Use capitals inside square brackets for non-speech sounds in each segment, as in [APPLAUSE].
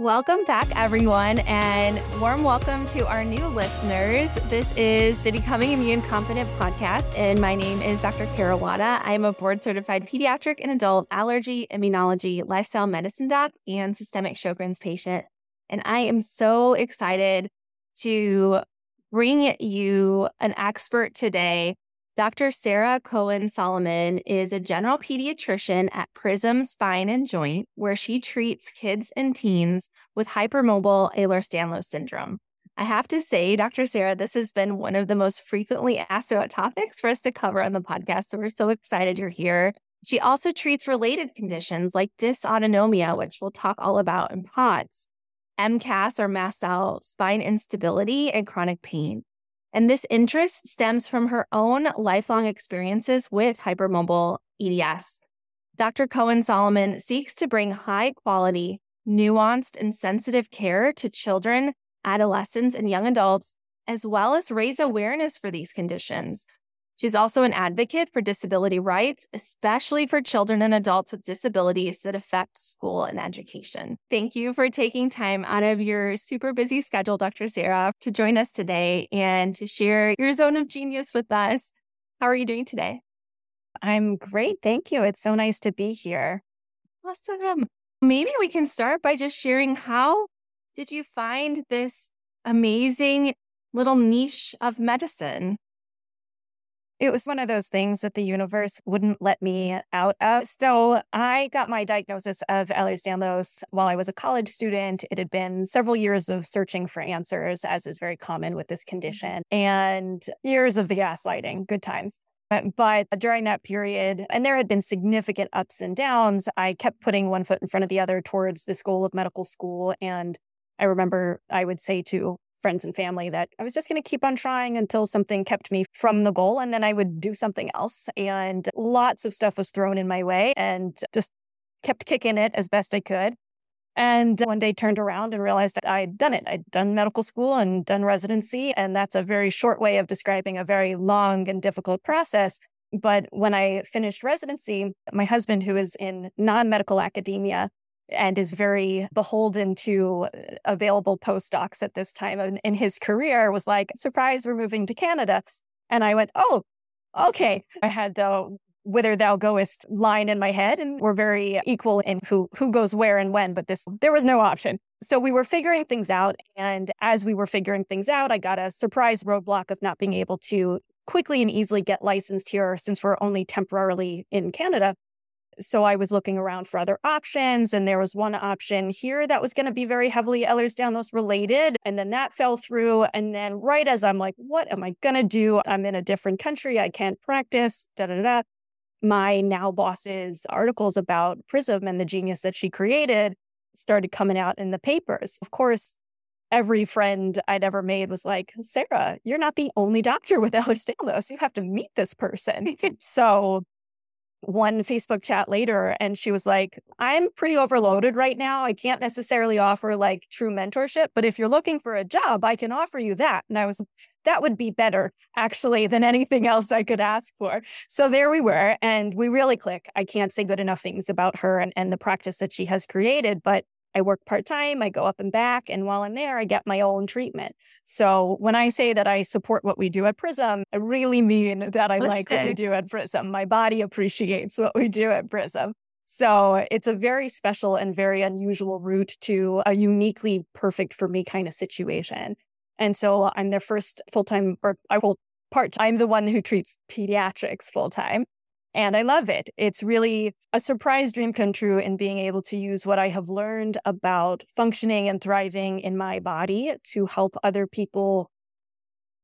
Welcome back, everyone, and warm welcome to our new listeners. This is the Becoming Immune Competent podcast, and my name is Dr. Kara Wada. I am a board certified pediatric and adult allergy, immunology, lifestyle medicine doc, and systemic Sjogren's patient. And I am so excited to bring you an expert today Dr. Sarah Cohen Solomon is a general pediatrician at Prism Spine and Joint, where she treats kids and teens with hypermobile Ehlers-Danlos syndrome. I have to say, Dr. Sarah, this has been one of the most frequently asked about topics for us to cover on the podcast. So we're so excited you're here. She also treats related conditions like dysautonomia, which we'll talk all about in POTS, MCAS or mast cell spine instability, and chronic pain. And this interest stems from her own lifelong experiences with hypermobile EDS. Dr. Cohen Solomon seeks to bring high quality, nuanced, and sensitive care to children, adolescents, and young adults, as well as raise awareness for these conditions She's also an advocate for disability rights, especially for children and adults with disabilities that affect school and education. Thank you for taking time out of your super busy schedule, Dr. Sarah, to join us today and to share your zone of genius with us. How are you doing today? I'm great. Thank you. It's so nice to be here. Awesome. Maybe we can start by just sharing how did you find this amazing little niche of medicine? It was one of those things that the universe wouldn't let me out of. So I got my diagnosis of Ehlers-Danlos while I was a college student. It had been several years of searching for answers, as is very common with this mm-hmm. condition, and years of the gaslighting. Good times. But during that period, and there had been significant ups and downs, I kept putting one foot in front of the other towards this goal of medical school. And I remember I would say to friends and family that I was just going to keep on trying until something kept me from the goal and then I would do something else. And lots of stuff was thrown in my way and just kept kicking it as best I could. And one day turned around and realized that I'd done it. I'd done medical school and done residency. And that's a very short way of describing a very long and difficult process. But when I finished residency, my husband, who is in non medical academia, and is very beholden to uh, available postdocs at this time and in his career was like, surprise, we're moving to Canada. And I went, oh, okay. I had the whither thou goest line in my head and we're very equal in who who goes where and when but this there was no option so we were figuring things out and as we were figuring things out i got a surprise roadblock of not being able to quickly and easily get licensed here since we're only temporarily in canada so I was looking around for other options, and there was one option here that was going to be very heavily Ehlers-Danlos related, and then that fell through. And then right as I'm like, what am I going to do? I'm in a different country. I can't practice. Da da da. My now boss's articles about Prism and the genius that she created started coming out in the papers. Of course, every friend I'd ever made was like, Sarah, you're not the only doctor with Ehlers-Danlos. You have to meet this person. [LAUGHS] so one Facebook chat later and she was like, I'm pretty overloaded right now. I can't necessarily offer like true mentorship, but if you're looking for a job, I can offer you that. And I was, that would be better actually than anything [LAUGHS] else I could ask for. So there we were. And we really click. I can't say good enough things about her and, and the practice that she has created, but I work part time, I go up and back, and while I'm there, I get my own treatment. So when I say that I support what we do at Prism, I really mean that I Let's like what we do at Prism. My body appreciates what we do at Prism. So it's a very special and very unusual route to a uniquely perfect for me kind of situation. And so I'm their first full time, or I will part. Time, I'm the one who treats pediatrics full time. And I love it. It's really a surprise dream come true in being able to use what I have learned about functioning and thriving in my body to help other people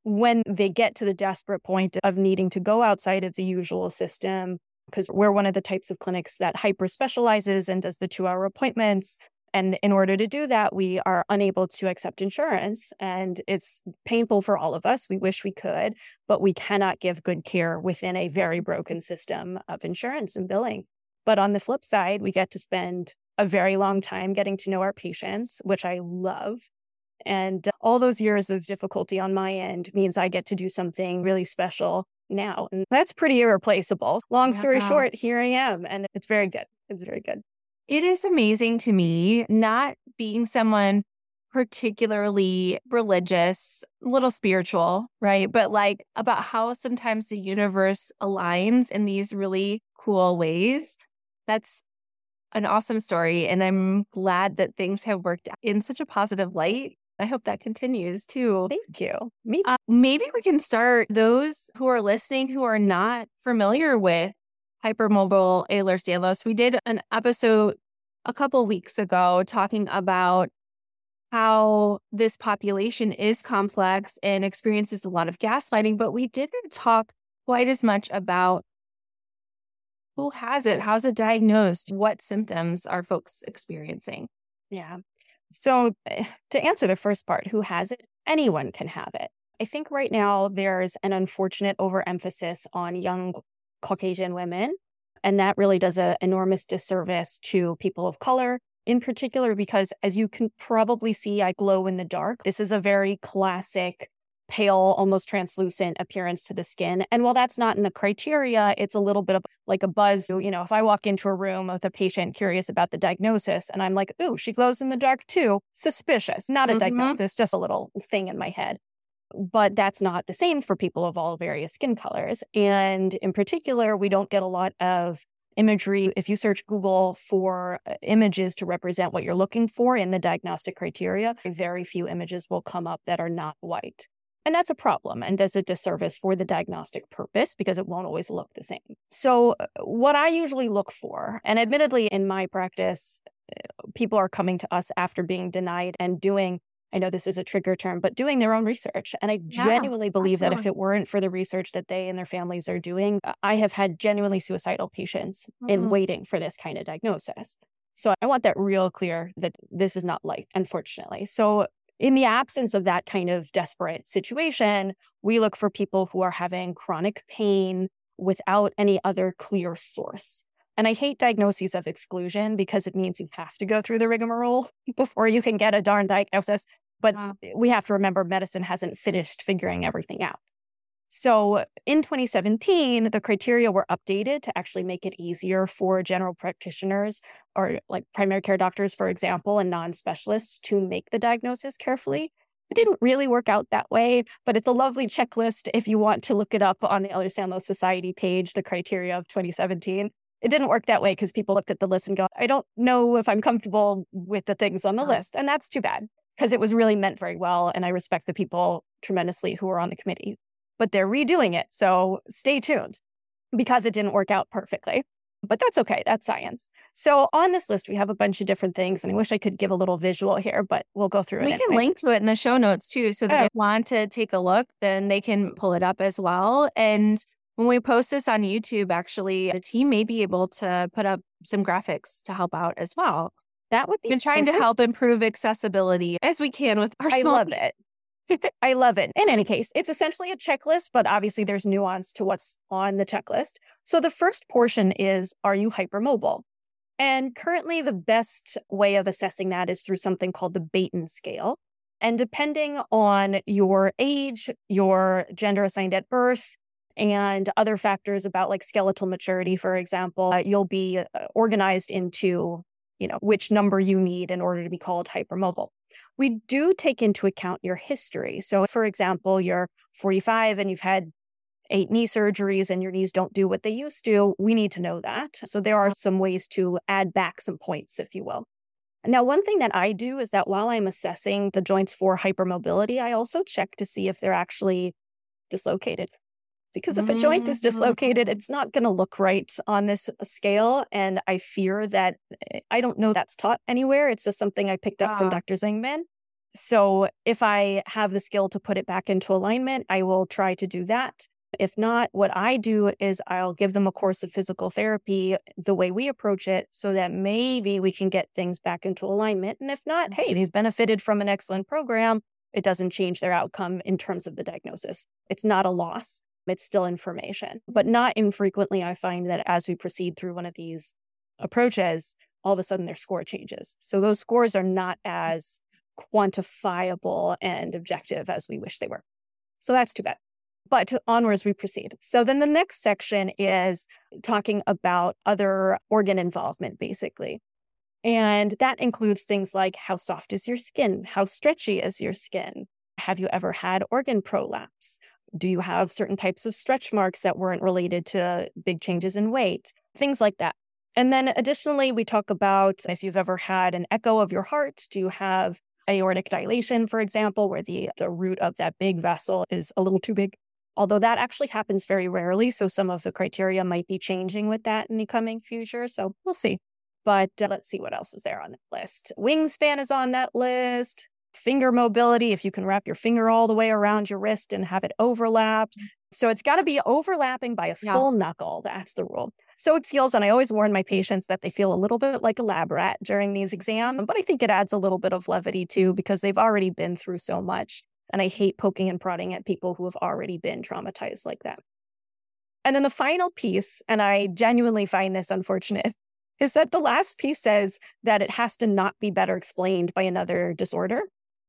when they get to the desperate point of needing to go outside of the usual system. Because we're one of the types of clinics that hyper specializes and does the two hour appointments and in order to do that, we are unable to accept insurance. And it's painful for all of us. We wish we could, but we cannot give good care within a very broken system of insurance and billing. But on the flip side, we get to spend a very long time getting to know our patients, which I love. And all those years of difficulty on my end means I get to do something really special now. And that's pretty irreplaceable. Long story yeah. short, here I am. And it's very good. It's very good. It is amazing to me, not being someone particularly religious, a little spiritual, right? But like about how sometimes the universe aligns in these really cool ways. That's an awesome story. And I'm glad that things have worked in such a positive light. I hope that continues too. Thank you. Me too. Uh, maybe we can start those who are listening who are not familiar with hypermobile Ehlers-Danlos. We did an episode a couple weeks ago talking about how this population is complex and experiences a lot of gaslighting, but we didn't talk quite as much about who has it, how's it diagnosed, what symptoms are folks experiencing. Yeah. So, [SIGHS] to answer the first part, who has it? Anyone can have it. I think right now there's an unfortunate overemphasis on young Caucasian women. And that really does an enormous disservice to people of color in particular, because as you can probably see, I glow in the dark. This is a very classic pale, almost translucent appearance to the skin. And while that's not in the criteria, it's a little bit of like a buzz. You know, if I walk into a room with a patient curious about the diagnosis and I'm like, ooh, she glows in the dark too, suspicious, not a mm-hmm. diagnosis, just a little thing in my head. But that's not the same for people of all various skin colors. And in particular, we don't get a lot of imagery. If you search Google for uh, images to represent what you're looking for in the diagnostic criteria, very few images will come up that are not white. And that's a problem and does a disservice for the diagnostic purpose because it won't always look the same. So, uh, what I usually look for, and admittedly in my practice, uh, people are coming to us after being denied and doing I know this is a trigger term, but doing their own research. And I yeah, genuinely believe that if it weren't for the research that they and their families are doing, uh, I have had genuinely suicidal patients mm-hmm. in waiting for this kind of diagnosis. So I want that real clear that this is not light, unfortunately. So in the absence of that kind of desperate situation, we look for people who are having chronic pain without any other clear source. And I hate diagnoses of exclusion because it means you have to go through the rigmarole [LAUGHS] before you can get a darn diagnosis. But wow. we have to remember medicine hasn't finished figuring everything out. So in 2017, the criteria were updated to actually make it easier for general practitioners or like primary care doctors, for example, and non specialists to make the diagnosis carefully. It didn't really work out that way, but it's a lovely checklist if you want to look it up on the Ehlers-Danlos Society page, the criteria of 2017 it didn't work that way because people looked at the list and go, I don't know if I'm comfortable with the things on the uh-huh. list. And that's too bad because it was really meant very well. And I respect the people tremendously who were on the committee, but they're redoing it. So stay tuned because it didn't work out perfectly. But that's okay. That's science. So on this list, we have a bunch of different things. And I wish I could give a little visual here, but we'll go through we it. We can link to it in the show notes too. So that oh. if they want to take a look, then they can pull it up as well. And when we post this on YouTube, actually, the team may be able to put up some graphics to help out as well. That would be. Been trying perfect. to help improve accessibility as we can with our. I love it. [LAUGHS] I love it. In any case, it's essentially a checklist, but obviously there's nuance to what's on the checklist. So the first portion is Are you hypermobile? And currently, the best way of assessing that is through something called the Beighton scale. And depending on your age, your gender assigned at birth, and other factors about like skeletal maturity, for example, uh, you'll be uh, organized into, you know, which number you need in order to be called hypermobile. We do take into account your history. So, for example, you're 45 and you've had eight knee surgeries and your knees don't do what they used to. We need to know that. So, there are some ways to add back some points, if you will. Now, one thing that I do is that while I'm assessing the joints for hypermobility, I also check to see if they're actually dislocated because if a joint is mm-hmm. dislocated, it's not going to look right on this scale. And I fear that eh, I don't know that's taught anywhere. It's just something I picked up from Dr. Zingman. So if I have the skill to put it back into alignment, I will try to do that. If not, what I do is I'll give them a course of physical therapy the way we approach it so that maybe we can get things back into alignment. And if not, hey, they've benefited from an excellent program. It doesn't change their outcome in terms of the diagnosis. It's not a loss it's still information. But not infrequently, I find that as we proceed through one of these approaches, all of a sudden their score changes. So those scores are not mm. as quantifiable and objective as we wish they were. So that's too bad. But onwards we proceed. So then the next section is talking about other organ involvement, basically. And that includes things like how soft is your skin? How stretchy is your skin? Have you ever had organ prolapse? Do you have certain types of stretch marks that weren't related to big changes in weight? Things like that. And then additionally, we talk about if you've ever had an echo of your heart, do you have aortic dilation, for example, where the, the root of that big vessel is a little too big? Although that actually happens very rarely. So some of the criteria might be changing with that in the coming future. So we'll see. But uh, let's see what else is there on that list. Wingspan is on that list. Finger mobility, if you can wrap your finger all the way around your wrist and have it overlapped. Mm-hmm. So it's got to be overlapping by a full knuckle. That's the rule. So it feels, and I always warn my patients that they feel a little bit like a lab rat during these exams, but I think it adds a little bit of levity too, because they've already been through so much. And I hate poking and prodding at people who have already been traumatized like that. And then the final piece, and I genuinely find this unfortunate, [LAUGHS] is that the last piece says that it has to not be better explained by another disorder,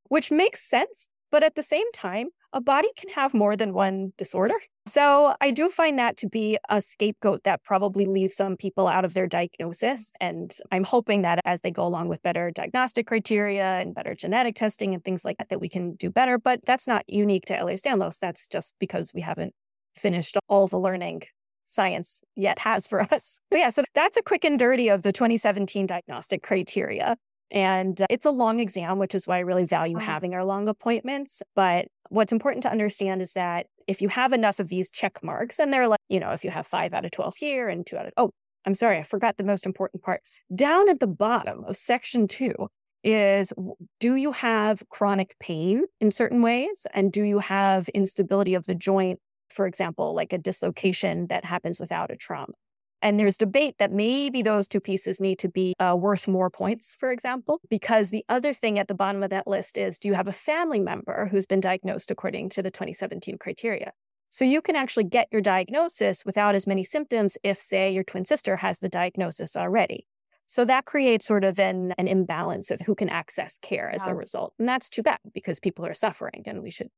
which makes sense. But at the same time, a body can have more than one disorder. So I do find that to be a scapegoat that probably leaves some people out of their diagnosis. And I'm hoping that as they go along with better diagnostic criteria and better genetic testing and things like that, that we can do better. But that's not unique to Ehlers-Danlos. That's just because we haven't finished all the learning science yet has for [LAUGHS] us. But yeah, so that's a quick and dirty of the 2017 diagnostic criteria. And uh, it's a long exam, which is why I really value having our long appointments. But what's important to understand is that if you have enough of these check marks, and they're like, you know, if you have five out of 12 here and two out of, oh, I'm sorry, I forgot the most important part. Down at the bottom of section two is do you have chronic pain in certain ways? And do you have instability of the joint, for example, like a dislocation that happens without a trauma? And there's debate that maybe those two pieces need to be uh, worth more points, for example, because the other thing at the bottom of that list is do you have a family member who's been diagnosed according to the 2017 criteria? So you can actually get your diagnosis without as many symptoms if, say, your twin sister has the diagnosis already. So that creates sort of an, an imbalance of who can access care as a result. And that's too bad because people are suffering and we should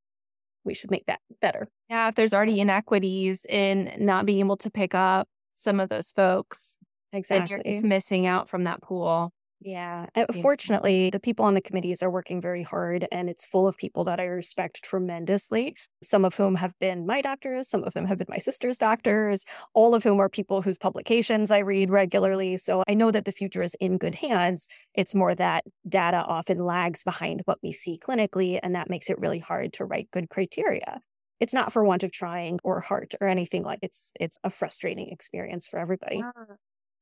we should make that better. Yeah, if there's already inequities in not being able to pick up some of those folks. Exactly. you're just missing out from that pool. Yeah. Uh, fortunately, the people on the committees are working very hard and it's full of people that I respect tremendously. Some of whom have been my doctors, some of them have been my sister's doctors, all of whom are people whose publications I read regularly. So I know that the future is in good hands. It's more that data often lags behind what we see clinically, and that makes it really hard to write good criteria it's not for want of trying or heart or anything like it's it's a frustrating experience for everybody. Yeah.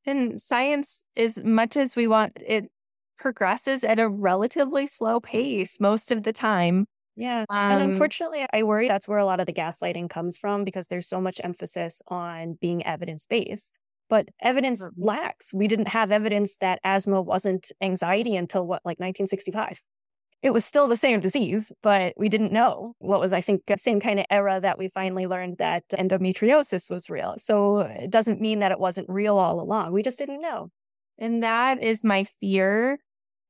And science as much as we want it progresses at a relatively slow pace most of the time. Yeah. Um, and unfortunately, I worry that's where a lot of the gaslighting comes from because there's so much emphasis on being evidence based. But evidence mm-hmm. lacks. We didn't have evidence that asthma wasn't anxiety until what, like 1965? It was still the same disease, but we didn't know what was, I think, the same kind of era that we finally learned that endometriosis was real. So it doesn't mean that it wasn't real all along. We just didn't know. And that is my fear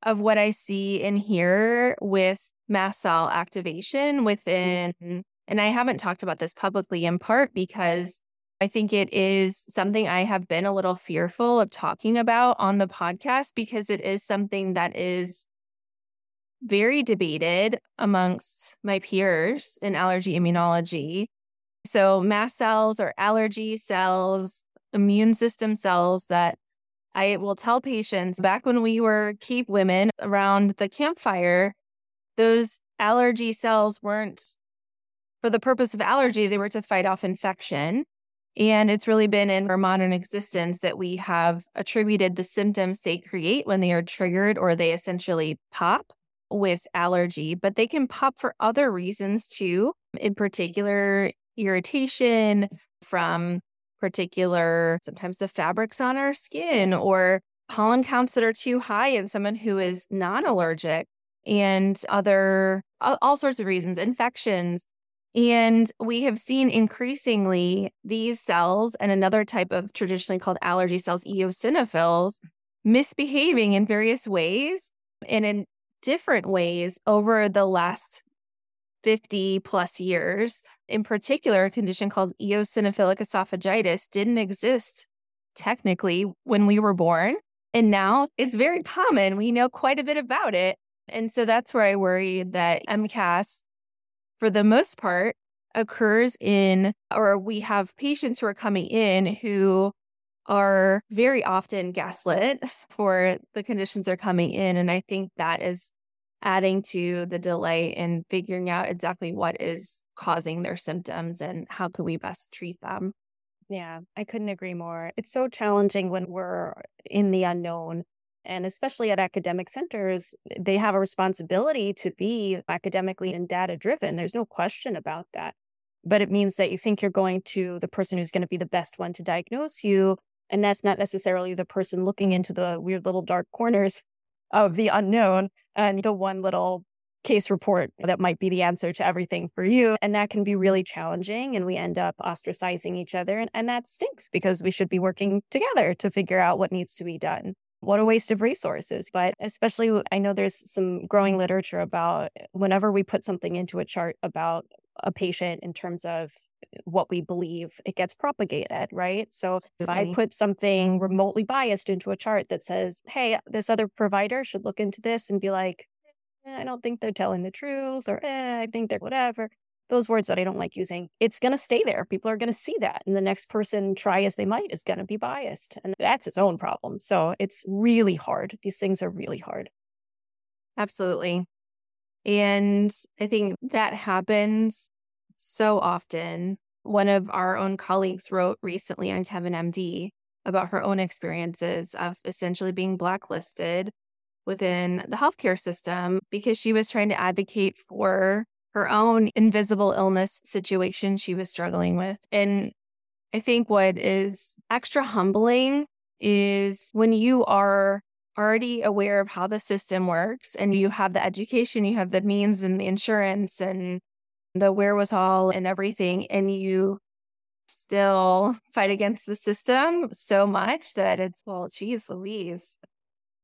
of what I see and hear with mast cell activation within. Mm-hmm. And I haven't talked about this publicly in part because I think it is something I have been a little fearful of talking about on the podcast because it is something that is very debated amongst my peers in allergy immunology. So, mast cells or allergy cells, immune system cells that I will tell patients back when we were keep women around the campfire, those allergy cells weren't for the purpose of allergy, they were to fight off infection. And it's really been in our modern existence that we have attributed the symptoms they create when they are triggered or they essentially pop with allergy, but they can pop for other reasons too, in particular, irritation from particular, sometimes the fabrics on our skin or pollen counts that are too high in someone who is non allergic and other, all sorts of reasons, infections. And we have seen increasingly these cells and another type of traditionally called allergy cells, eosinophils, misbehaving in various ways and in different ways over the last 50 plus years. In particular, a condition called eosinophilic esophagitis didn't exist technically when we were born. And now it's very common. We know quite a bit about it. And so that's where I worry that MCAS, for the most part, occurs in, or we have patients who are coming in who are very often gaslit [LAUGHS] for the conditions they're coming in. And I think that is adding to the delay in figuring out exactly what is causing their symptoms and how can we best treat them. Yeah, I couldn't agree more. It's so challenging when we're in the unknown. And especially at academic centers, they have a responsibility to be academically and data driven. There's no question about that. But it means that you think you're going to the person who's going to be the best one to diagnose you. And that's not necessarily the person looking into the weird little dark corners of the unknown and the one little case report that might be the answer to everything for you. And that can be really challenging. And we end up ostracizing each other. And, and that stinks because we should be working together to figure out what needs to be done. What a waste of resources. But especially, I know there's some growing literature about whenever we put something into a chart about a patient in terms of what we believe it gets propagated, right? So if I put something remotely biased into a chart that says, hey, this other provider should look into this and be like, eh, I don't think they're telling the truth, or eh, I think they're whatever. Those words that I don't like using, it's going to stay there. People are going to see that. And the next person, try as they might, is going to be biased. And that's its own problem. So it's really hard. These things are really hard. Absolutely. And I think that happens so often. One of our own colleagues wrote recently on Kevin MD about her own experiences of essentially being blacklisted within the healthcare system because she was trying to advocate for her own invisible illness situation she was struggling with. And I think what is extra humbling is when you are already aware of how the system works and you have the education, you have the means and the insurance and the wherewithal and everything, and you still fight against the system so much that it's, well, geez, Louise.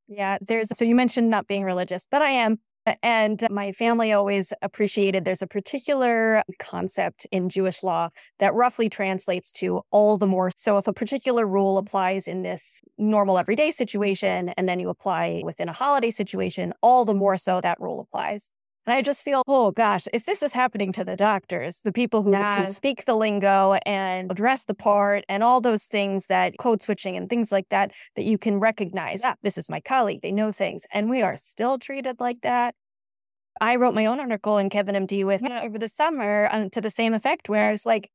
Yeah, there's so you mentioned not being religious, but I am. And my family always appreciated there's a particular concept in Jewish law that roughly translates to all the more. So, if a particular rule applies in this normal everyday situation, and then you apply within a holiday situation, all the more so that rule applies. And I just feel, oh gosh, if this is happening to the doctors, the people who yes. can speak the lingo and address the part and all those things that code switching and things like that, that you can recognize, this is my colleague, they know things. And we are still treated like that. I wrote my own article in Kevin MD with over the summer um, to the same effect, where I was like,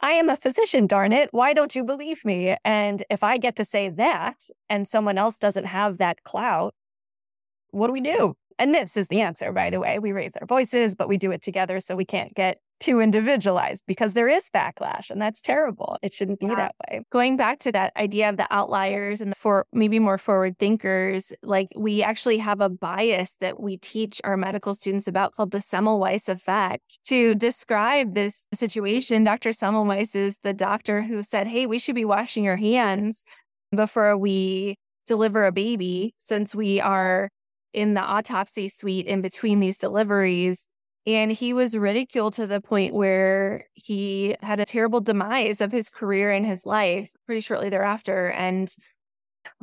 I am a physician, darn it. Why don't you believe me? And if I get to say that and someone else doesn't have that clout, what do we do? And this is the answer, by the way. We raise our voices, but we do it together so we can't get too individualized because there is backlash and that's terrible. It shouldn't be yeah. that way. Going back to that idea of the outliers and the for maybe more forward thinkers, like we actually have a bias that we teach our medical students about called the Semmelweis effect. To describe this situation, Dr. Semmelweis is the doctor who said, Hey, we should be washing our hands before we deliver a baby since we are in the autopsy suite in between these deliveries. And he was ridiculed to the point where he had a terrible demise of his career and his life pretty shortly thereafter. And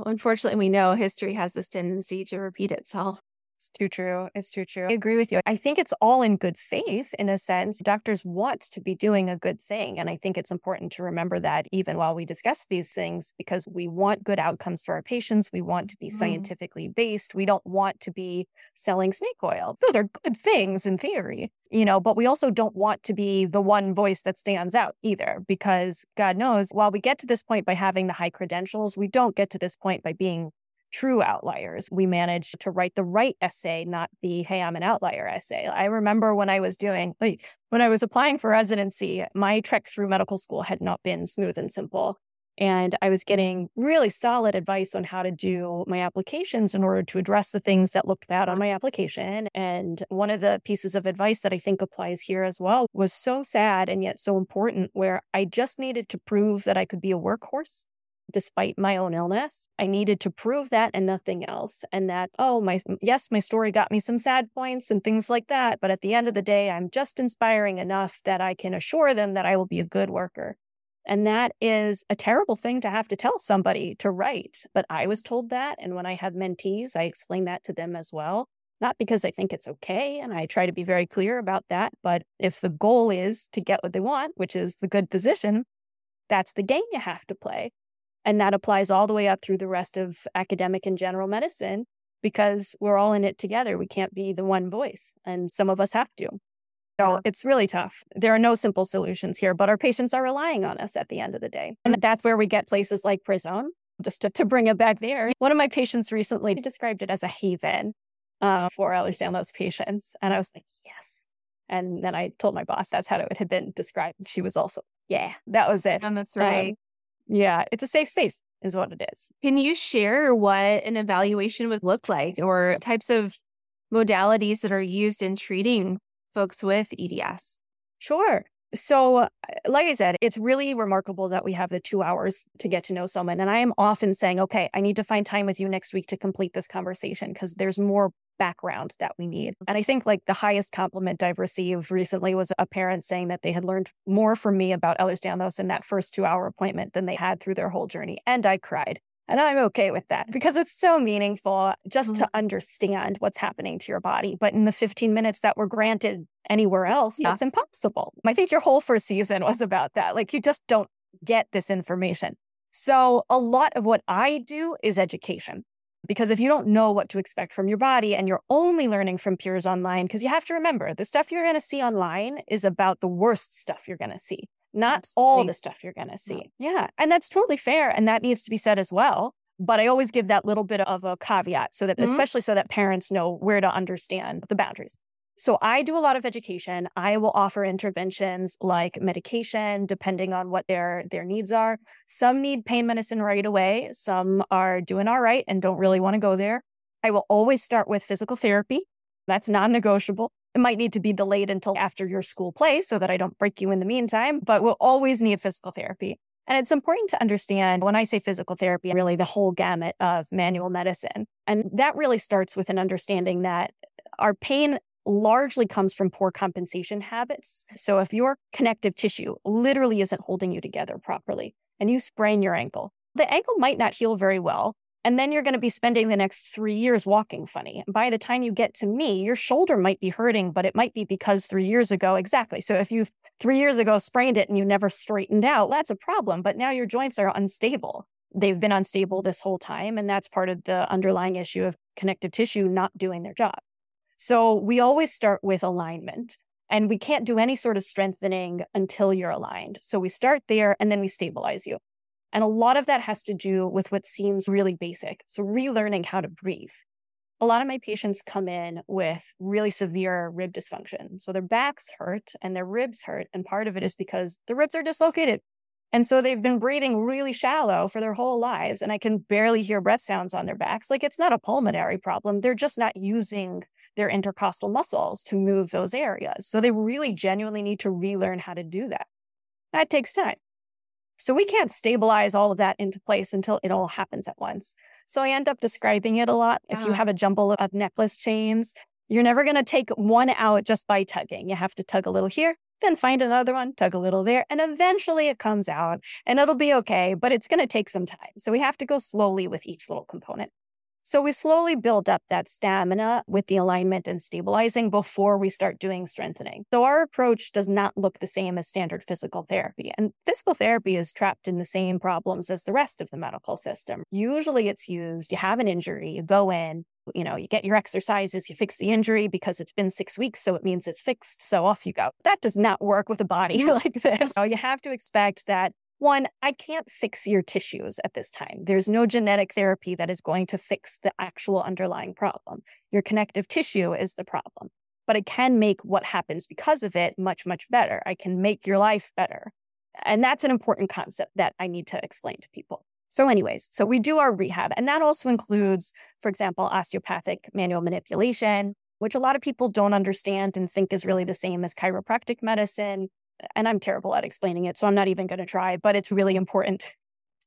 unfortunately, we know history has this tendency to repeat itself. It's too true. It's too true. I agree with you. I think it's all in good faith in a sense. Doctors want to be doing a good thing. And I think it's important to remember that even while we discuss these things, because we want good outcomes for our patients. We want to be mm. scientifically based. We don't want to be selling snake oil. Those are good things in theory, you know, but we also don't want to be the one voice that stands out either, because God knows while we get to this point by having the high credentials, we don't get to this point by being true outliers. We managed to write the right essay, not the, hey, I'm an outlier essay. I remember when I was doing, like, when I was applying for residency, my trek through medical school had not been smooth and simple. And I was getting really solid advice on how to do my applications in order to address the things that looked bad on my application. And one of the pieces of advice that I think applies here as well was so sad and yet so important, where I just needed to prove that I could be a workhorse despite my own illness. I needed to prove that and nothing else. And that, oh, my, yes, my story got me some sad points and things like that. But at the end of the day, I'm just inspiring enough that I can assure them that I will be a good worker. And that is a terrible thing to have to tell somebody to write. But I was told that. And when I have mentees, I explain that to them as well. Not because I think it's okay. And I try to be very clear about that. But if the goal is to get what they want, which is the good position, that's the game you have to play. And that applies all the way up through the rest of academic and general medicine because we're all in it together. We can't be the one voice, and some of us have to. So it's really tough. There are no simple solutions here, but our patients are relying on us at the end of the day. And that's where we get places like Prism, just to, to bring it back there. One of my patients recently described it as a haven uh, for Ehlers-Danlos patients. And I was like, yes. And then I told my boss that's how it had been described. She was also, yeah, that was it. And that's right. Um, yeah, it's a safe space, is what it is. Can you share what an evaluation would look like or types of modalities that are used in treating folks with EDS? Sure. So, like I said, it's really remarkable that we have the two hours to get to know someone. And I am often saying, okay, I need to find time with you next week to complete this conversation because there's more background that we need. And I think like the highest compliment I've received recently was a parent saying that they had learned more from me about Ehlers-Danlos in that first two hour appointment than they had through their whole journey. And I cried. And I'm okay with that because it's so meaningful just mm-hmm. to understand what's happening to your body. But in the 15 minutes that were granted anywhere else, yeah. that's impossible. I think your whole first season was about that. Like you just don't get this information. So a lot of what I do is education. Because if you don't know what to expect from your body and you're only learning from peers online, because you have to remember the stuff you're going to see online is about the worst stuff you're going to see not Absolutely. all the stuff you're going to see. No. Yeah. And that's totally fair. And that needs to be said as well. But I always give that little bit of a caveat so that, mm-hmm. especially so that parents know where to understand the boundaries. So I do a lot of education. I will offer interventions like medication, depending on what their their needs are. Some need pain medicine right away. Some are doing all right and don't really want to go there. I will always start with physical therapy. That's non-negotiable. It might need to be delayed until after your school play so that I don't break you in the meantime, but we'll always need physical therapy. And it's important to understand when I say physical therapy, really the whole gamut of manual medicine. And that really starts with an understanding that our pain largely comes from poor compensation habits. So if your connective tissue literally isn't holding you together properly and you sprain your ankle, the ankle might not heal very well. And then you're going to be spending the next three years walking funny. By the time you get to me, your shoulder might be hurting, but it might be because three years ago, exactly. So if you three years ago sprained it and you never straightened out, that's a problem. But now your joints are unstable. They've been unstable this whole time. And that's part of the underlying issue of connective tissue not doing their job. So we always start with alignment. And we can't do any sort of strengthening until you're aligned. So we start there and then we stabilize you. And a lot of that has to do with what seems really basic. So, relearning how to breathe. A lot of my patients come in with really severe rib dysfunction. So, their backs hurt and their ribs hurt. And part of it is because the ribs are dislocated. And so they've been breathing really shallow for their whole lives. And I can barely hear breath sounds on their backs. Like it's not a pulmonary problem. They're just not using their intercostal muscles to move those areas. So they really genuinely need to relearn how to do that. That takes time. So we can't stabilize all of that into place until it all happens at once. So I end up describing it a lot. If you uh-huh. have a jumble of necklace chains, you're never going to take one out just by tugging. You have to tug a little here, then find another one, tug a little there, and eventually it comes out and it'll be okay, but it's going to take some time. So we have to go slowly with each little component. So we slowly build up that stamina with the alignment and stabilizing before we start doing strengthening. So our approach does not look the same as standard physical therapy. And physical therapy is trapped in the same problems as the rest of the medical system. Usually it's used, you have an injury, you go in, you know, you get your exercises, you fix the injury because it's been six weeks, so it means it's fixed. So off you go. That does not work with a body [LAUGHS] like this. So you have to expect that one, I can't fix your tissues at this time. There's no genetic therapy that is going to fix the actual underlying problem. Your connective tissue is the problem, but it can make what happens because of it much, much better. I can make your life better. And that's an important concept that I need to explain to people. So, anyways, so we do our rehab, and that also includes, for example, osteopathic manual manipulation, which a lot of people don't understand and think is really the same as chiropractic medicine and I'm terrible at explaining it, so I'm not even going to try, but it's really important.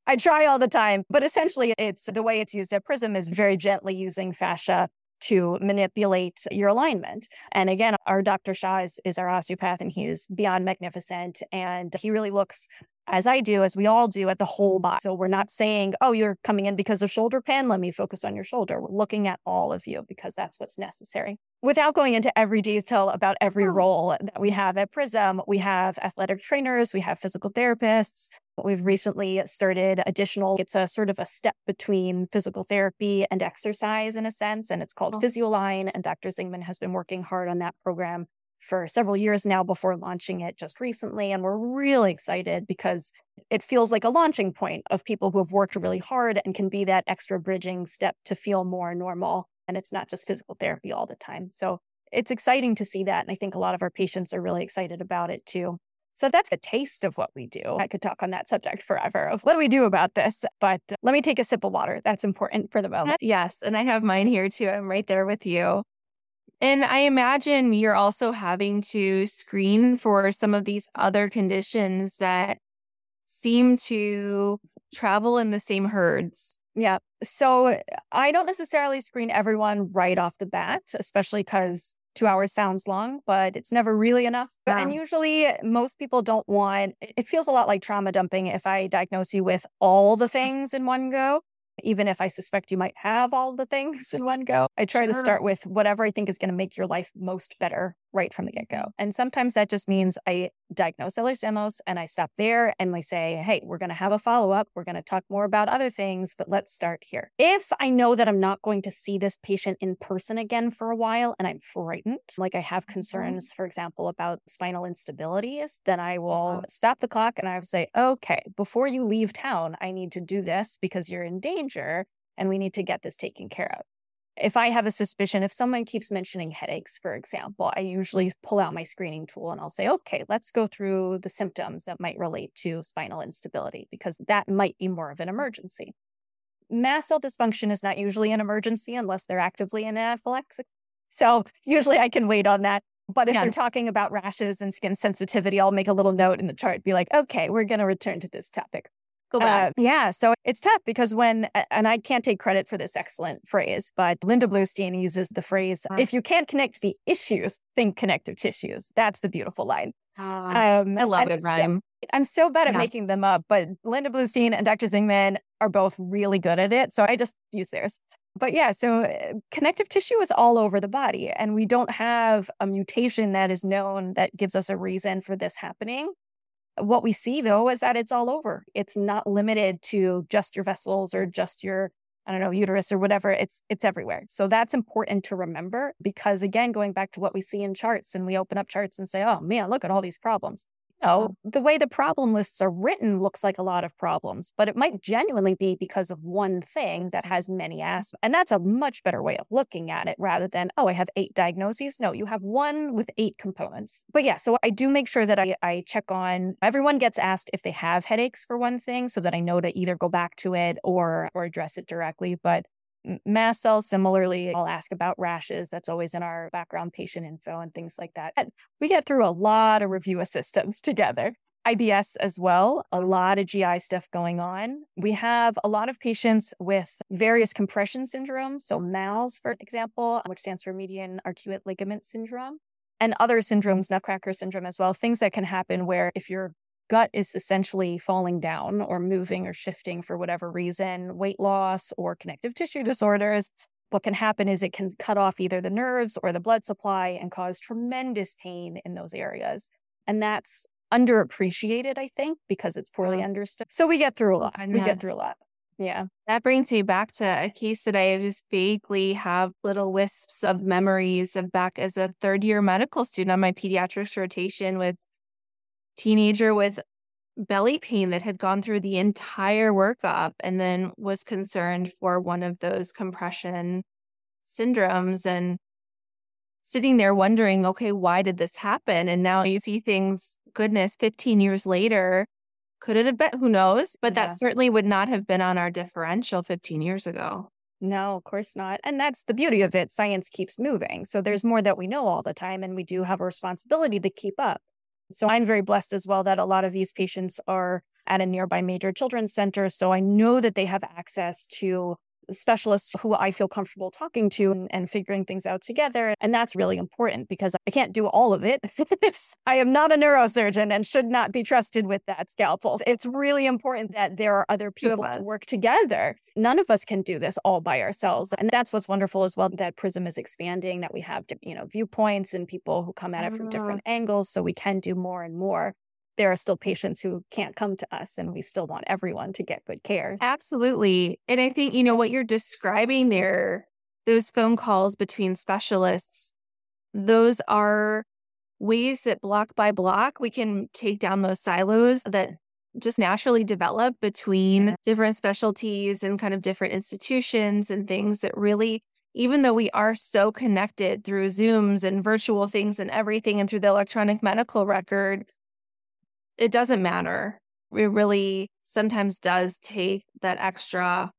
I try all the time, but essentially it's the way it's used at Prism is very gently using fascia to manipulate your alignment. And again, our Dr. Shah is, is our osteopath and he's beyond magnificent. And he really looks as I do, as we all do, at the whole body. So we're not saying, oh, you're coming in because of shoulder pain. Let me focus on your shoulder. We're looking at all of you because that's what's necessary. Without going into every detail about every role that we have at Prism, we have athletic trainers, we have physical therapists. We've recently started additional, it's a sort of a step between physical therapy and exercise in a sense, and it's called oh. Physioline. And Dr. Zingman has been working hard on that program for several years now before launching it just recently. And we're really excited because it feels like a launching point of people who have worked really hard and can be that extra bridging step to feel more normal. And it's not just physical therapy all the time. So it's exciting to see that. And I think a lot of our patients are really excited about it too. So that's a taste of what we do. I could talk on that subject forever of what do we do about this? But let me take a sip of water. That's important for the moment. Yes. And I have mine here too. I'm right there with you. And I imagine you're also having to screen for some of these other conditions that seem to travel in the same herds. Yeah. So I don't necessarily screen everyone right off the bat, especially because two hours sounds long, but it's never really enough. Yeah. And usually most people don't want, it feels a lot like trauma dumping if I diagnose you with all the things in one go even if I suspect you might have all the things in one go. I try sure. to start with whatever I think is going to make your life most better right from the get go. And sometimes that just means I diagnose Ehlers-Danlos and I stop there and we say, hey, we're going to have a follow up. We're going to talk more about other things, but let's start here. If I know that I'm not going to see this patient in person again for a while and I'm frightened, like I have mm-hmm. concerns, for example, about spinal instabilities, then I will uh-huh. stop the clock and I will say, okay, before you leave town, I need to do this because you're in danger and we need to get this taken care of if I have a suspicion, if someone keeps mentioning headaches, for example, I usually pull out my screening tool and I'll say, okay, let's go through the symptoms that might relate to spinal instability because that might be more of an emergency. Mast cell dysfunction is not usually an emergency unless they're actively in anaphylaxis. So usually I can wait on that. But if yeah. they're talking about rashes and skin sensitivity, I'll make a little note in the chart, be like, okay, we're going to return to this topic go back. Uh, yeah. So it's tough because when, and I can't take credit for this excellent phrase, but Linda Bluestein uses the phrase, if you can't connect the issues, think connective tissues. That's the beautiful line. Ah, um, I love it, rhyme. I'm so bad at yeah. making them up, but Linda Bluestein and Dr. Zingman are both really good at it. So I just use theirs. But yeah, so uh, connective tissue is all over the body, and we don't have a mutation that is known that gives us a reason for this happening. What we see though is that it's all over. It's not limited to just your vessels or just your I don't know, uterus or whatever. It's it's everywhere. So that's important to remember because again, going back to what we see in charts and we open up charts and say, "Oh man, look at all these problems." Know, the way the problem lists are written looks like a lot of problems, but it might genuinely be because of one thing that has many aspects. And that's a much better way of looking at it rather than, oh, I have eight diagnoses. No, you have one with eight components. But yeah, so I do make sure that I, I check on everyone gets asked if they have headaches for one thing so that I know to either go back to it or or address it directly. But mast cells, similarly, I'll ask about rashes. That's always in our background patient info and things like that. And we get through a lot of review of systems [LAUGHS] together. IBS as well, a lot of GI stuff going on. We have a lot of patients with various compression syndromes. So MALS, for example, which stands for median arcuate ligament syndrome, and other syndromes, nutcracker syndrome as well, things that can happen where if you're gut is essentially falling down or moving or shifting for whatever reason, weight loss or connective tissue [LAUGHS] disorders, what can happen is it can cut off either the nerves or the blood supply and cause tremendous pain in those areas. And that's underappreciated, I think, because it's poorly understood. So we get through a lot. We get through a lot. Yeah. That brings me back to a case that I just vaguely have little wisps of memories of back as a third year medical student on my pediatrics rotation with teenager with belly pain that had gone through the entire workup and then was concerned for one of those compression syndromes and sitting there wondering, okay, why did this happen? And now you see things, goodness, 15 years later, could it have been? Who knows? But that certainly would not have been on our differential 15 years ago. No, of course not. And that's the beauty of it. Science keeps moving. So there's more that we know all the time, and we do have a responsibility to keep up. So I'm very blessed as well that a lot of these patients are at a nearby major children's center. So I know that they have access to specialists who I feel comfortable talking to and, and, figuring things out together. And that's really important because I can't do all of it. [LAUGHS] I am not a neurosurgeon and should not be trusted with that scalpel. It's really important that there are other people to work together. None of us can do this all by ourselves. And that's what's wonderful as well that Prism is expanding, that we have, you know, viewpoints and people who come at it from different ah. angles. So we can do more and more there are still patients who can't come to us and we still want everyone to get good care. Absolutely. And I think, you know, what you're describing there, those phone calls between specialists, those are ways that block by block we can take down those silos that just naturally develop between different specialties and kind of different institutions and things that really even though we are so connected through Zooms and virtual things and everything and through the electronic medical record, it doesn't matter. It really sometimes does take that extra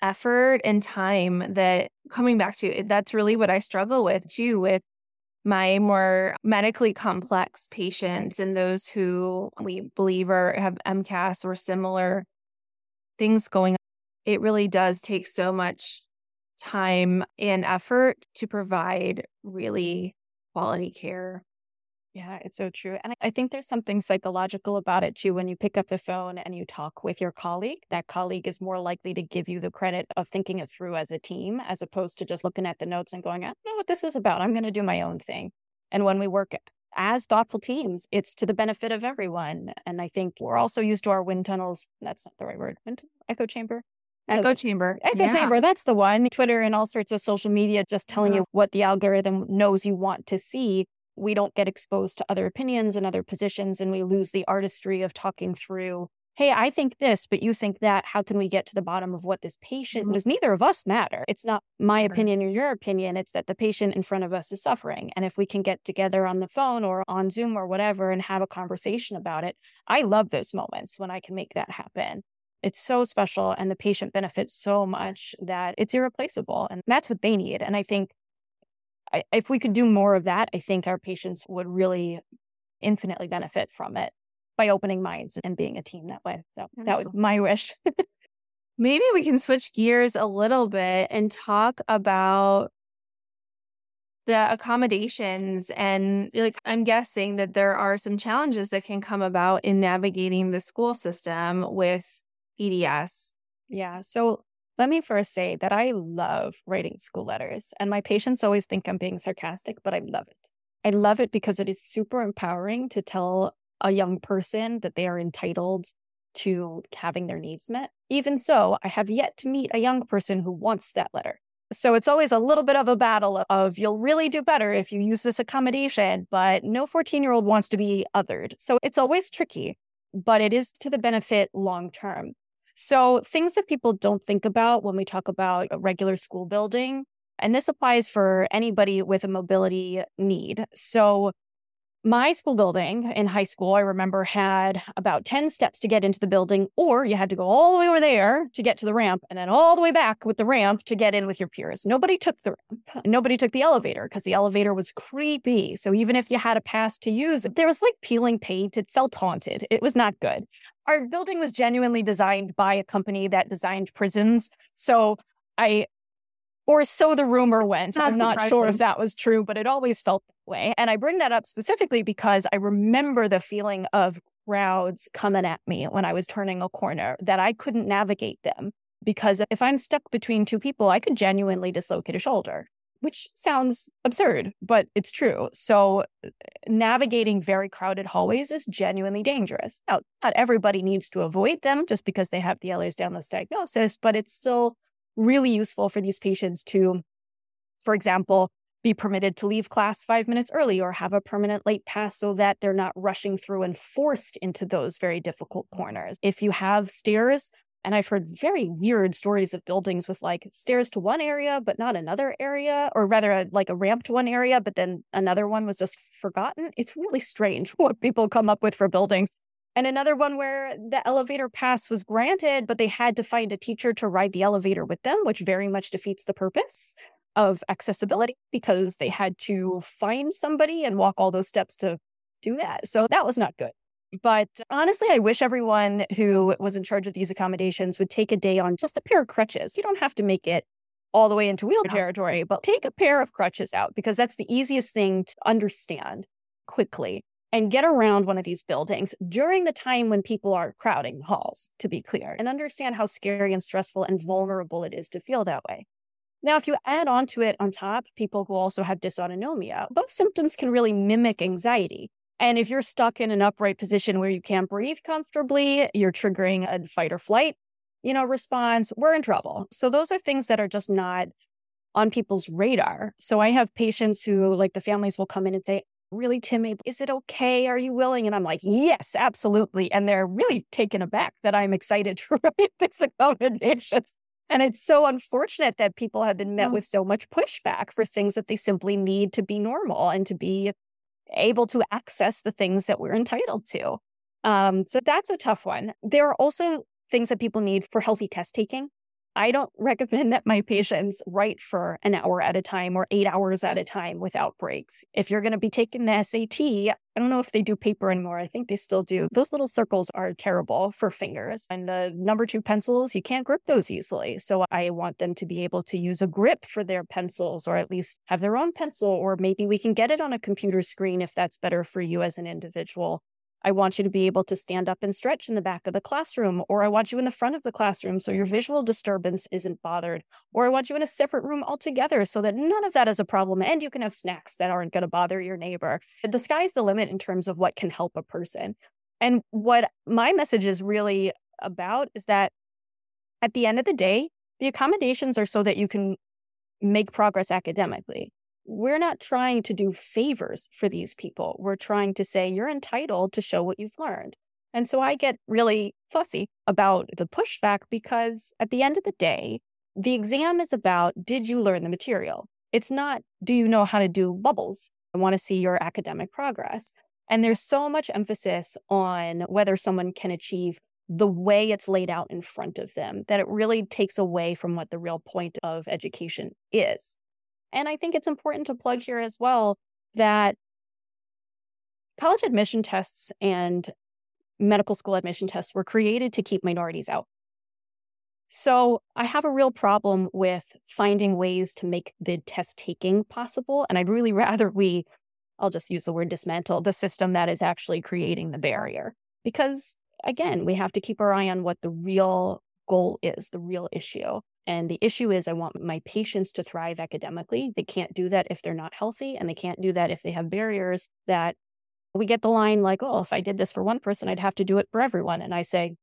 effort and time that coming back to that's really what I struggle with too with my more medically complex patients and those who we believe are have MCAS or similar things going on. It really does take so much time and effort to provide really quality care. Yeah, it's so true. And I think there's something psychological about it too. When you pick up the phone and you talk with your colleague, that colleague is more likely to give you the credit of thinking it through as a team, as opposed to just looking at the notes and going, I don't know what this is about. I'm going to do my own thing. And when we work as thoughtful teams, it's to the benefit of everyone. And I think we're also used to our wind tunnels. That's not the right word. Wind, echo chamber. Echo chamber. Echo yeah. chamber. That's the one. Twitter and all sorts of social media just telling yeah. you what the algorithm knows you want to see we don't get exposed to other opinions and other positions and we lose the artistry of talking through hey i think this but you think that. How can we get to the bottom of what this patient because mm-hmm. neither of us matter. It's not my opinion or your opinion. It's that the patient in front of us is suffering and if we can get together on the phone or on zoom or whatever and have a conversation about it i love those moments when i can make that happen. It's so special and the patient benefits so much that it's irreplaceable and that's what they need and i think I, if we could do more of that, I think our patients would really infinitely benefit from it by opening minds and being a team that way. So Absolutely. that was my [LAUGHS] wish. Maybe we can switch gears a little bit and talk about the accommodations and like I'm guessing that there are some challenges that can come about in navigating the school system with EDS. Yeah. So let me first say that I love writing school letters, and my patients always think I'm being sarcastic, but I love it. I love it because it is super empowering to tell a young person that they are entitled to having their needs met. Even so, I have yet to meet a young person who wants that letter. So it's always a little bit of a battle of you'll really do better if you use this accommodation, but no 14 year old wants to be othered. So it's always tricky, but it is to the benefit long term. So, things that people don't think about when we talk about a regular school building, and this applies for anybody with a mobility need. So, my school building in high school, I remember had about 10 steps to get into the building, or you had to go all the way over there to get to the ramp and then all the way back with the ramp to get in with your peers. Nobody took the ramp. Nobody took the elevator because the elevator was creepy. So even if you had a pass to use it, there was like peeling paint. It felt haunted. It was not good. Our building was genuinely designed by a company that designed prisons. So I or so the rumor went. That's I'm not surprising. sure if that was true, but it always felt way. And I bring that up specifically because I remember the feeling of crowds coming at me when I was turning a corner, that I couldn't navigate them. Because if I'm stuck between two people, I could genuinely dislocate a shoulder, which sounds absurd, but it's true. So uh, navigating very crowded hallways is genuinely dangerous. Now, not everybody needs to avoid them just because they have the Ehlers-Danlos diagnosis, but it's still really useful for these patients to, for example, be permitted to leave class five minutes early or have a permanent late pass so that they're not rushing through and forced into those very difficult corners. If you have stairs, and I've heard very weird stories of buildings with like stairs to one area, but not another area, or rather uh, like a ramp to one area, but then another one was just forgotten. It's really strange [LAUGHS] what people come up with for buildings. And another one where the elevator pass was granted, but they had to find a teacher to ride the elevator with them, which very much defeats the purpose of accessibility because they had to find somebody and walk all those steps to do that. So that was not good. But honestly, I wish everyone who was in charge of these accommodations would take a day on just a pair of crutches. You don't have to make it all the way into wheel territory, but take a pair of crutches out because that's the easiest thing to understand quickly and get around one of these buildings during the time when people are crowding halls, to be clear, and understand how scary and stressful and vulnerable it is to feel that way. Now, if you add on to it on top, people who also have dysautonomia, those symptoms can really mimic anxiety. And if you're stuck in an upright position where you can't breathe comfortably, you're triggering a fight or flight, you know, response, we're in trouble. So those are things that are just not on people's radar. So I have patients who, like, the families will come in and say, really timid. Is it okay? Are you willing? And I'm like, yes, absolutely. And they're really taken aback that I'm excited [LAUGHS] to write these [LAUGHS] accommodations. And it's so unfortunate that people have been met with so much pushback for things that they simply need to be normal and to be able to access the things that we're entitled to. Um, so that's a tough one. There are also things that people need for healthy test taking. I don't recommend that my patients write for an hour at a time or eight hours at a time without breaks. If you're going to be taking the SAT, I don't know if they do paper anymore. I think they still do. Those little circles are terrible for fingers. And the number two pencils, you can't grip those easily. So I want them to be able to use a grip for their pencils or at least have their own pencil, or maybe we can get it on a computer screen if that's better for you as an individual. I want you to be able to stand up and stretch in the back of the classroom, or I want you in the front of the classroom so your visual disturbance isn't bothered, or I want you in a separate room altogether so that none of that is a problem and you can have snacks that aren't going to bother your neighbor. The sky's the limit in terms of what can help a person. And what my message is really about is that at the end of the day, the accommodations are so that you can make progress academically we're not trying to do favors for these people. We're trying to say you're entitled to show what you've learned. And so I get really fussy about the pushback because at the end of the day, the exam is about did you learn the material? It's not do you know how to do bubbles? I want to see your academic progress. And there's so much emphasis on whether someone can achieve the way it's laid out in front of them that it really takes away from what the real point of education is. And I think it's important to plug here as well that college admission tests and medical school admission tests were created to keep minorities out. So I have a real problem with finding ways to make the test taking possible. And I'd really [LAUGHS] rather we, I'll just use the word dismantle, the system that is actually creating the barrier. Because again, we have to keep our eye on what the real goal is, the real issue. And the issue is, I want my patients to thrive academically. They can't do that if they're not healthy, and they can't do that if they have barriers that we get the line like, oh, if I did this for one person, I'd have to do it for everyone. And I say,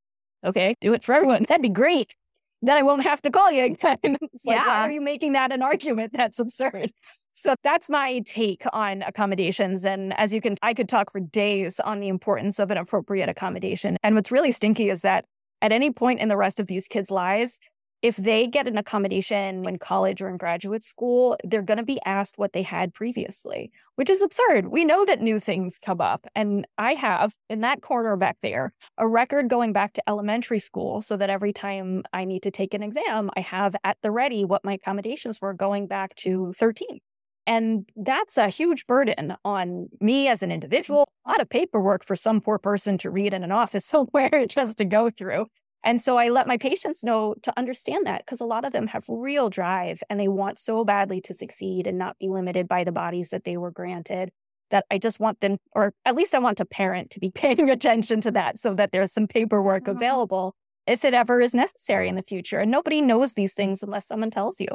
okay, do it for everyone. That'd be great. Then I won't have to call you again. [LAUGHS] it's yeah. like, why are you making that an argument? That's absurd. So that's my take on accommodations. And as you can, I could talk for days on the importance of an appropriate accommodation. And what's really stinky is that at any point in the rest of these kids' lives, if they get an accommodation in college or in graduate school, they're going to be asked what they had previously, which is absurd. We know that new things come up. And I have in that corner back there a record going back to elementary school so that every time I need to take an exam, I have at the ready what my accommodations were going back to 13. And that's a huge burden on me as an individual. A lot of paperwork for some poor person to read in an office [LAUGHS] somewhere just to go through. And so I let my patients know to understand that because a lot of them have real drive and they want so badly to succeed and not be limited by the bodies that they were granted that I just want them, or at least I want a parent to be [LAUGHS] paying attention to that so that there's some paperwork mm-hmm. available if it ever is necessary in the future. And nobody knows these things unless someone tells you.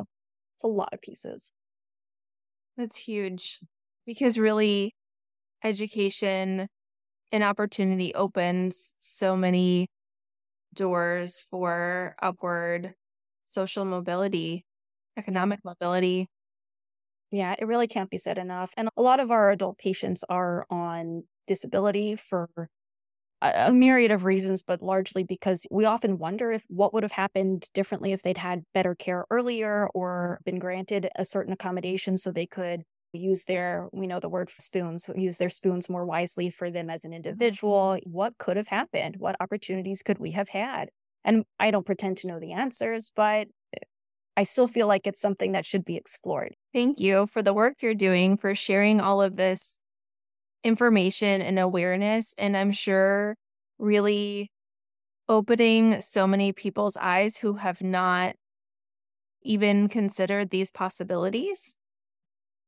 It's a lot of pieces. That's huge because really education and opportunity opens so many doors for upward social mobility, economic mobility. Yeah, it really can't be said enough. And a lot of our adult patients are on disability for a, myriad of reasons, but largely because we often wonder if what would have happened differently if they'd had better care earlier or been granted a certain accommodation so they could use their, we know the word spoons, use their spoons more wisely for them as an individual. What could have happened? What opportunities could we have had? And I don't pretend to know the answers, but eh, I still feel like it's something that should be explored. Thank you for the work you're doing, for sharing all of this information and awareness. And I'm sure really opening so many people's eyes who have not even considered these possibilities.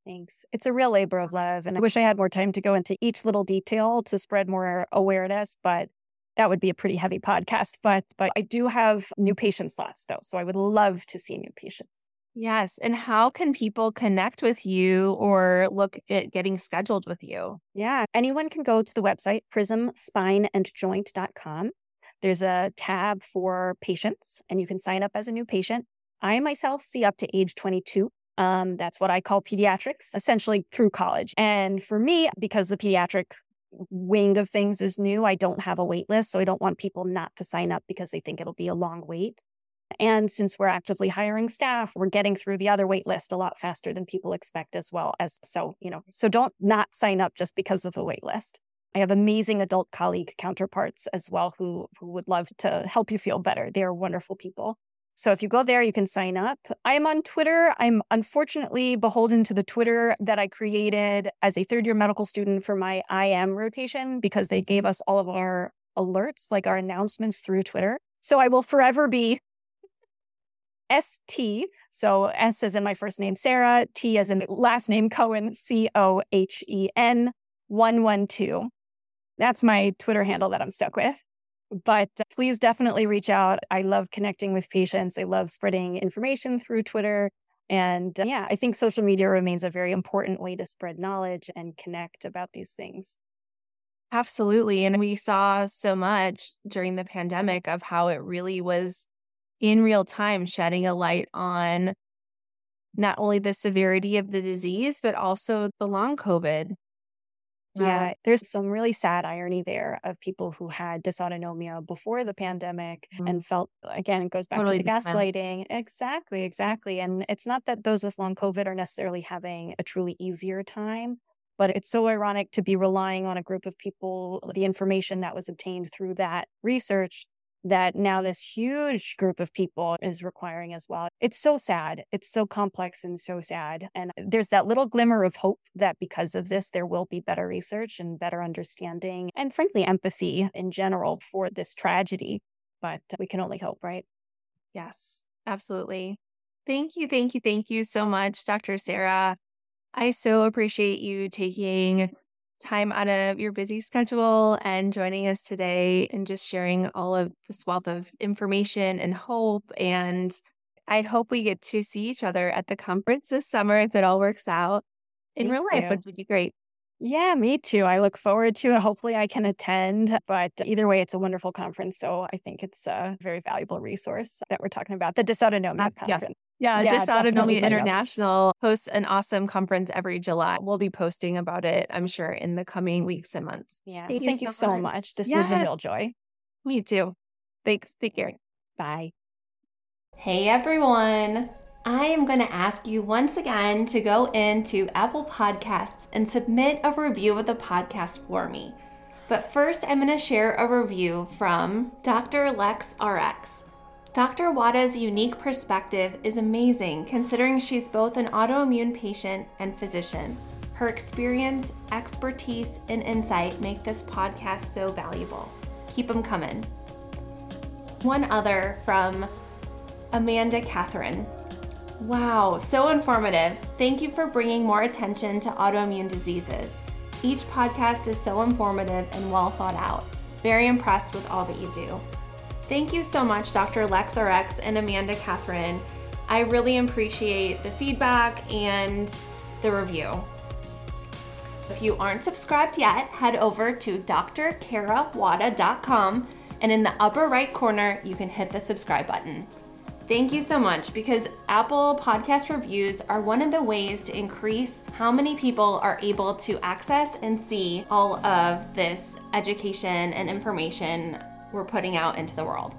Thanks. It's a real labor of love. And I wish I had more time to go into each little detail to spread more awareness, but that would be a pretty heavy podcast. But but I do have new patient slots though. So I would love to see new patients. Yes. And how can people connect with you or look at getting scheduled with you? Yeah. Anyone can go to the website, prismspineandjoint.com. There's a tab for patients, and you can sign up as a new patient. I myself see up to age 22. Um, that's what I call pediatrics, essentially through college. And for me, because the pediatric wing of things is new, I don't have a wait list. So I don't want people not to sign up because they think it'll be a long wait. And since we're actively hiring staff, we're getting through the other wait list a lot faster than people expect as well as so, you know, so don't not sign up just because of the wait list. I have amazing adult colleague counterparts as well who, who would love to help you feel better. They are wonderful people. So if you go there, you can sign up. I'm on Twitter. I'm unfortunately beholden to the Twitter that I created as a third year medical student for my IM rotation because they gave us all of our alerts, like our announcements through Twitter. So I will forever be ST. So S as in my first name, Sarah, T as in last name, Cohen, C O H E N 112. That's my Twitter handle that I'm stuck with. But uh, please definitely reach out. I love connecting with patients. I love spreading information through Twitter. And uh, yeah, I think social media remains a very important way to spread knowledge and connect about these things. Absolutely. And we saw so much during the pandemic of how it really was in real time shedding a light on not only the severity of the disease, but also the long COVID. Yeah, there's some really sad irony there of people who had dysautonomia before the pandemic mm-hmm. and felt, again, it goes back totally to the gaslighting. Exactly, exactly. And it's not that those with long COVID are necessarily having a truly easier time, but it's so ironic to be relying on a group of people, the information that was obtained through that research that now this huge group of people is requiring as well. It's so sad. It's so complex and so sad. And there's that little glimmer of hope that because of this, there will be better research and better understanding and, frankly, empathy in general for this tragedy. But we can only hope, right? Yes, absolutely. Thank you. Thank you. Thank you so much, Dr. Sarah. I so appreciate you taking time out of your busy schedule and joining us today and just sharing all of this wealth of information and hope. And I hope we get to see each other at the conference this summer if it all works out in Thank real life, you. which would be great. Yeah, me too. I look forward to it. Hopefully, I can attend. But either way, it's a wonderful conference. So I think it's a very valuable resource that we're talking about the Dysautonomia uh, conference. Yes. Yeah, yeah Dysautonomia International hosts an awesome conference every July. We'll be posting about it, I'm sure, in the coming weeks and months. Yeah. Thank, Thank you, so, much. much. This yes. was a real joy. Me too. Thanks. Take care. Bye. Hey, everyone. I am going to ask you once again to go into Apple Podcasts and submit a review of the podcast for me. But first, I'm going to share a review from Dr. Lex RX. Dr. Wada's unique perspective is amazing considering she's both an autoimmune patient and physician. Her experience, expertise, and insight make this podcast so valuable. Keep them coming. One other from Amanda Catherine. Wow, so informative. Thank you for bringing more attention to autoimmune diseases. Each podcast is so informative and well thought out. Very impressed with all that you do. Thank you so much, Dr. LexRx and Amanda Catherine. I really appreciate the feedback and the review. If you aren't subscribed yet, head over to drkarawada.com and in the upper right corner, you can hit the subscribe button. Thank you so much because Apple Podcast reviews are one of the ways to increase how many people are able to access and see all of this education and information we're putting out into the world.